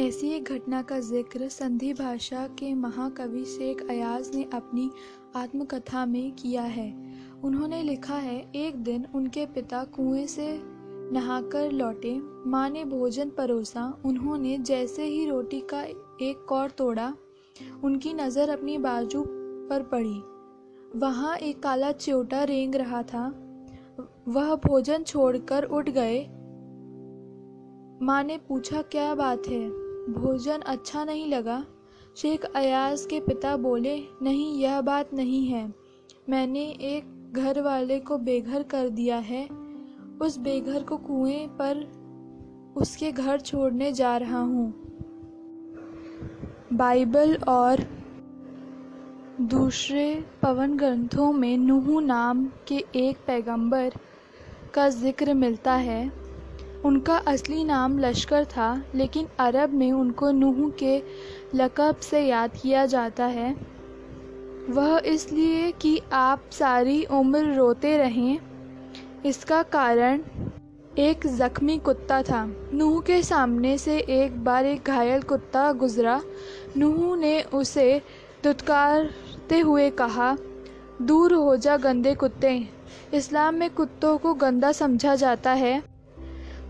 ऐसी एक घटना का ज़िक्र संधि भाषा के महाकवि शेख अयाज ने अपनी आत्मकथा में किया है। उन्होंने लिखा है, एक दिन उनके पिता कुएँ से नहाकर लौटे, माँ ने भोजन परोसा, उन्होंने जैसे ही रोटी का एक कौर तोड़ा, उनकी नज़र अपनी बाजू पर पड़ी। वहाँ एक काला चियोटा रेंग रहा था। वह भोजन छोड़कर उठ गए माँ ने पूछा, क्या बात है? भोजन अच्छा नहीं लगा? शेख अयाज के पिता बोले, नहीं, यह बात नहीं है। मैंने एक घर वाले को बेघर कर दिया है। उस बेघर को कुएँ पर उसके घर छोड़ने जा रहा हूँ। बाइबल और दूसरे पवन ग्रंथों में नूह नाम के एक पैगंबर का ज़िक्र मिलता है। उनका असली नाम लश्कर था, लेकिन अरब में उनको नूह के लक़ब से याद किया जाता है। वह इसलिए कि आप सारी उम्र रोते रहें, इसका कारण एक ज़ख्मी कुत्ता था। नूह के सामने से एक बार एक घायल कुत्ता गुज़रा। नूह ने उसे दुत्कारते हुए कहा, दूर हो जा गंदे कुत्ते। इस्लाम में कुत्तों को गंदा समझा जाता है।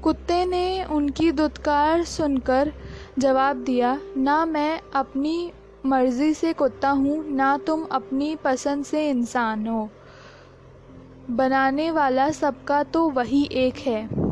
कुत्ते ने उनकी दुत्कार सुनकर जवाब दिया, ना मैं अपनी मर्ज़ी से कुत्ता हूँ, ना तुम अपनी पसंद से इंसान हो। बनाने वाला सबका तो वही एक है।